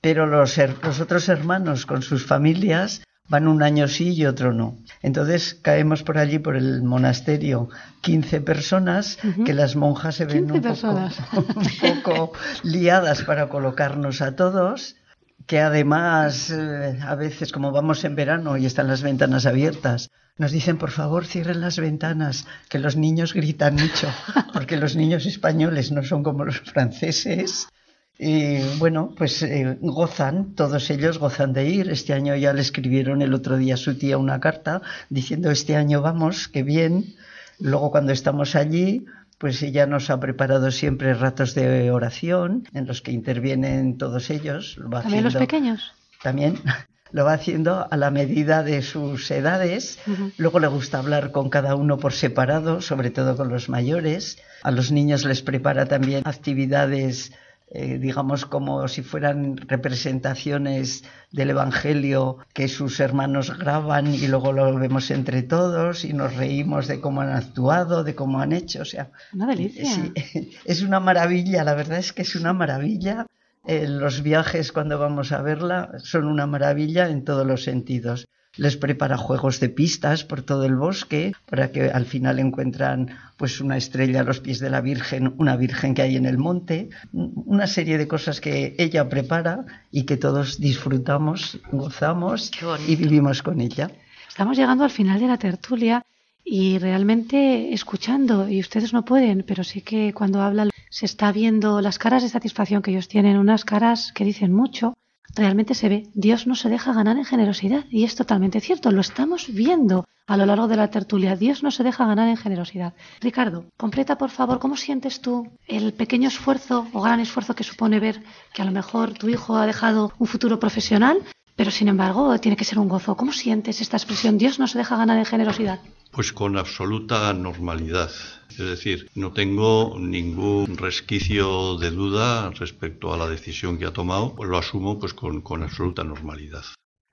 Pero los, los otros hermanos con sus familias van un año sí y otro no. Entonces caemos por allí, por el monasterio, 15 personas, que las monjas se ven un poco, liadas para colocarnos a todos, que además eh, a veces como vamos en verano y están las ventanas abiertas, nos dicen por favor cierren las ventanas, que los niños gritan mucho, porque los niños españoles no son como los franceses y bueno, pues eh, gozan, todos ellos gozan de ir. Este año ya le escribieron el otro día a su tía una carta diciendo este año vamos, qué bien. Luego cuando estamos allí, pues ella nos ha preparado siempre ratos de oración en los que intervienen todos ellos. ¿También los pequeños? También lo va haciendo a la medida de sus edades. Luego le gusta hablar con cada uno por separado, sobre todo con los mayores. A los niños les prepara también actividades eh, digamos, como si fueran representaciones del Evangelio que sus hermanos graban y luego lo vemos entre todos y nos reímos de cómo han actuado, de cómo han hecho. O sea, una delicia. es una maravilla, la verdad es que es una maravilla. Eh, los viajes cuando vamos a verla son una maravilla en todos los sentidos les prepara juegos de pistas por todo el bosque para que al final encuentran pues una estrella a los pies de la Virgen, una Virgen que hay en el monte, una serie de cosas que ella prepara y que todos disfrutamos, gozamos y vivimos con ella. Estamos llegando al final de la tertulia y realmente escuchando, y ustedes no pueden, pero sí que cuando hablan se está viendo las caras de satisfacción que ellos tienen, unas caras que dicen mucho, realmente se ve. Dios no se deja ganar en generosidad y es totalmente cierto, lo estamos viendo a lo largo de la tertulia. Dios no se deja ganar en generosidad. Ricardo, completa por favor, ¿cómo sientes tú el pequeño esfuerzo o gran esfuerzo que supone ver que a lo mejor tu hijo ha dejado un futuro profesional, pero sin embargo tiene que ser un gozo. ¿Cómo sientes esta expresión? Dios no se deja ganar en generosidad. Pues con absoluta normalidad. Es decir, no tengo ningún resquicio de duda respecto a la decisión que ha tomado, lo asumo pues con, con absoluta normalidad.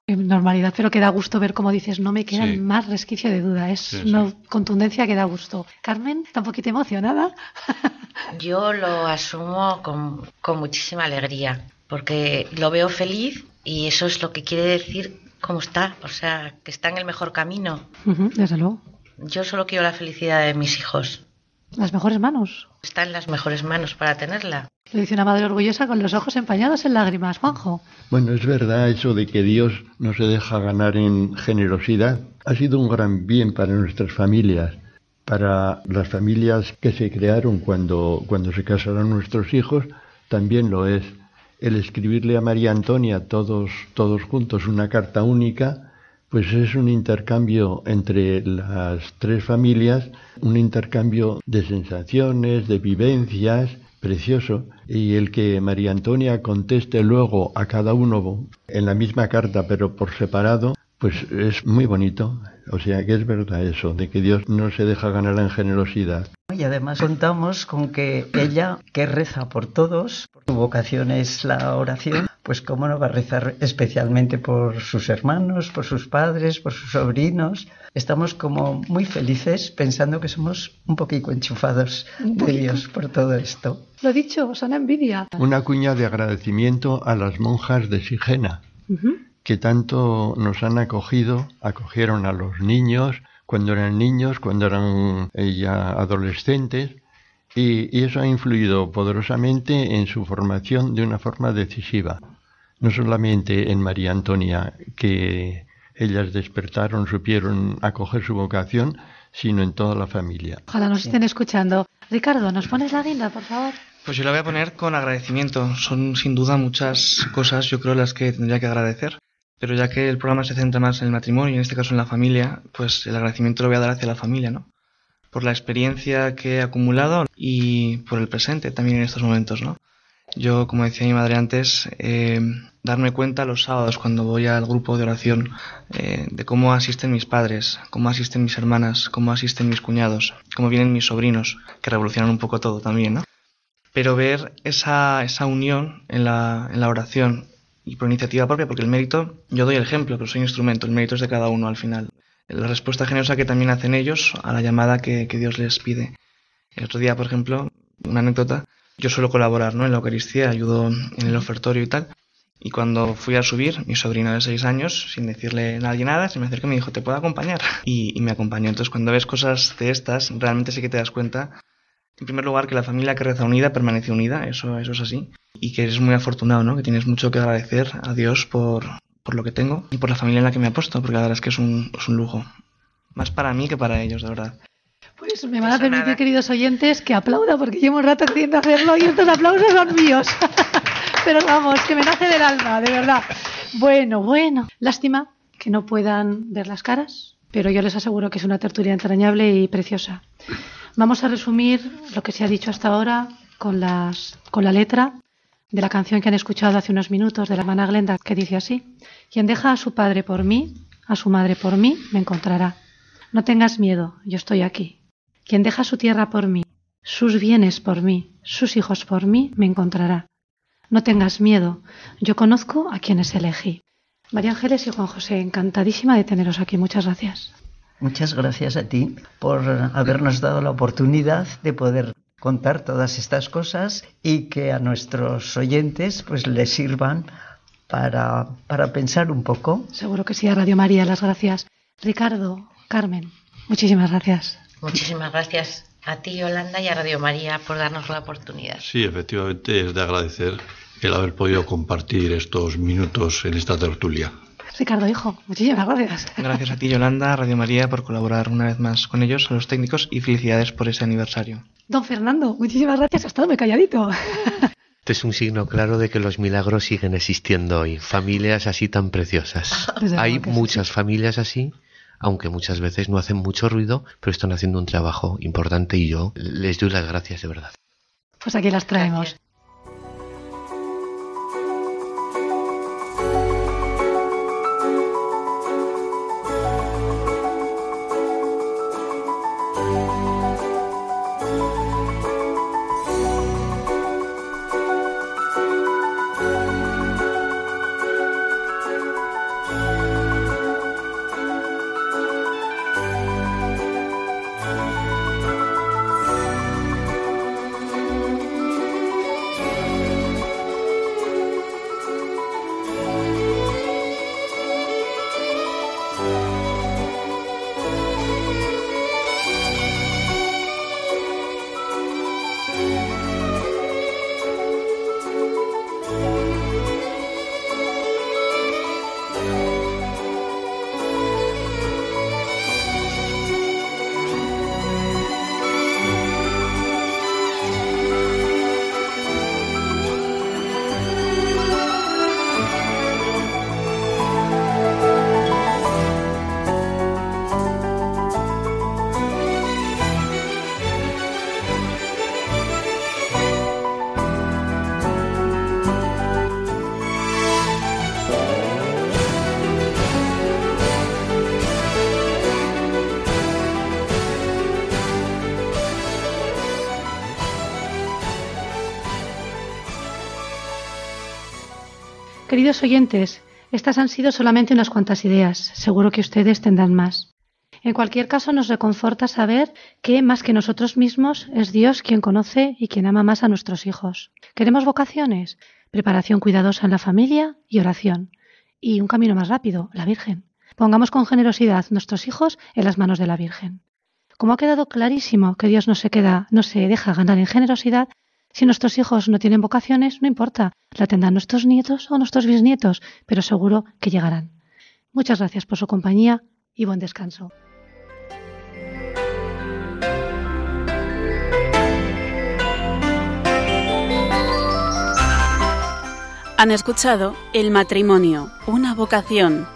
Normalidad, pero que da gusto ver como dices, no me queda Sí. más resquicio de duda, es Sí, una sí. contundencia que da gusto. Carmen, está un poquito emocionada. Yo lo asumo con, con muchísima alegría, porque lo veo feliz y eso es lo que quiere decir cómo está, o sea, que está en el mejor camino. Ujú, desde luego. Yo solo quiero la felicidad de mis hijos. Las mejores manos. Está en las mejores manos para tenerla. Lo dice una madre orgullosa con los ojos empañados en lágrimas. Juanjo. Bueno, es verdad eso de que Dios no se deja ganar en generosidad. Ha sido un gran bien para nuestras familias, para las familias que se crearon cuando, cuando se casaron nuestros hijos, también lo es. El escribirle a María Antonia todos, todos juntos una carta única, pues es un intercambio entre las tres familias, un intercambio de sensaciones, de vivencias, precioso. Y el que María Antonia conteste luego a cada uno en la misma carta, pero por separado, pues es muy bonito. O sea que es verdad eso, de que Dios no se deja ganar en generosidad. Y además contamos con que ella, que reza por todos, su vocación es la oración, pues cómo no va a rezar especialmente por sus hermanos, por sus padres, por sus sobrinos. Estamos como muy felices pensando que somos un poquito enchufados Un de. Dios por todo esto. Lo dicho, son envidia. Una cuña de agradecimiento a las monjas de Sigena, Ujú. Que tanto nos han acogido, acogieron a los niños cuando eran niños, cuando eran eh, ya adolescentes, y, y eso ha influido poderosamente en su formación de una forma decisiva. No solamente en María Antonia, que ellas despertaron, supieron acoger su vocación, sino en toda la familia. Ojalá nos estén escuchando. Ricardo, ¿nos pones la guinda, por favor? Pues yo la voy a poner con agradecimiento. Son sin duda muchas cosas, yo creo, las que tendría que agradecer. Pero ya que el programa se centra más en el matrimonio, en este caso en la familia, pues el agradecimiento lo voy a dar hacia la familia, ¿no? Por la experiencia que he acumulado y por el presente también en estos momentos, ¿no? Yo, como decía mi madre antes, eh, darme cuenta los sábados cuando voy al grupo de oración eh, de cómo asisten mis padres, cómo asisten mis hermanas, cómo asisten mis cuñados, cómo vienen mis sobrinos, que revolucionan un poco todo también, ¿no? Pero ver esa, esa unión en la, en la oración y por iniciativa propia, porque el mérito, yo doy el ejemplo, pero soy instrumento, el mérito es de cada uno al final. La respuesta generosa que también hacen ellos a la llamada que, que Dios les pide. El otro día, por ejemplo, una anécdota, yo suelo colaborar ¿no? en la Eucaristía, ayudo en el ofertorio y tal. Y cuando fui a subir, mi sobrino de seis años, sin decirle a nadie nada, se me acercó y me dijo, ¿te puedo acompañar? Y, y me acompañó. Entonces, cuando ves cosas de estas, realmente sí que te das cuenta, en primer lugar, que la familia que reza unida permanece unida, eso, eso es así. Y que eres muy afortunado, ¿no? Que tienes mucho que agradecer a Dios por, por lo que tengo y por la familia en la que me ha puesto, porque la verdad es que es un, es un lujo. Más para mí que para ellos, de verdad. Pues me van a Eso permitir, nada. queridos oyentes, que aplauda porque llevo un rato queriendo hacerlo y estos aplausos son míos. Pero vamos, que me nace del alma, de verdad. Bueno, bueno. Lástima que no puedan ver las caras, pero yo les aseguro que es una tertulia entrañable y preciosa. Vamos a resumir lo que se ha dicho hasta ahora con, las, con la letra de la canción que han escuchado hace unos minutos de la hermana Glenda, que dice así: Quien deja a su padre por mí, a su madre por mí, me encontrará. No tengas miedo, yo estoy aquí. Quien deja su tierra por mí, sus bienes por mí, sus hijos por mí, me encontrará. No tengas miedo, yo conozco a quienes elegí. María Ángeles y Juan José, encantadísima de teneros aquí. Muchas gracias. Muchas gracias a ti por habernos dado la oportunidad de poder contar todas estas cosas y que a nuestros oyentes pues les sirvan para, para pensar un poco. Seguro que sí, a Radio María, las gracias. Ricardo, Carmen, muchísimas gracias. Muchísimas gracias a ti, Yolanda, y a Radio María por darnos la oportunidad. Sí, efectivamente es de agradecer el haber podido compartir estos minutos en esta tertulia. Ricardo, hijo, muchísimas gracias. Gracias a ti, Yolanda, Radio María, por colaborar una vez más con ellos, a los técnicos, y felicidades por ese aniversario. Don Fernando, muchísimas gracias. Ha estado muy calladito. Este es un signo claro de que los milagros siguen existiendo hoy. Familias así tan preciosas. Desde Hay muchas familias así, aunque muchas veces no hacen mucho ruido, pero están haciendo un trabajo importante y yo les doy las gracias de verdad. Pues aquí las traemos. Queridos oyentes, estas han sido solamente unas cuantas ideas. Seguro que ustedes tendrán más. En cualquier caso, nos reconforta saber que, más que nosotros mismos, es Dios quien conoce y quien ama más a nuestros hijos. ¿Queremos vocaciones? Preparación cuidadosa en la familia y oración. Y un camino más rápido, la Virgen. Pongamos con generosidad nuestros hijos en las manos de la Virgen. Como ha quedado clarísimo que Dios no se queda, no se deja ganar en generosidad, si nuestros hijos no tienen vocaciones, no importa, la tendrán nuestros nietos o nuestros bisnietos, pero seguro que llegarán. Muchas gracias por su compañía y buen descanso. Han escuchado El matrimonio, una vocación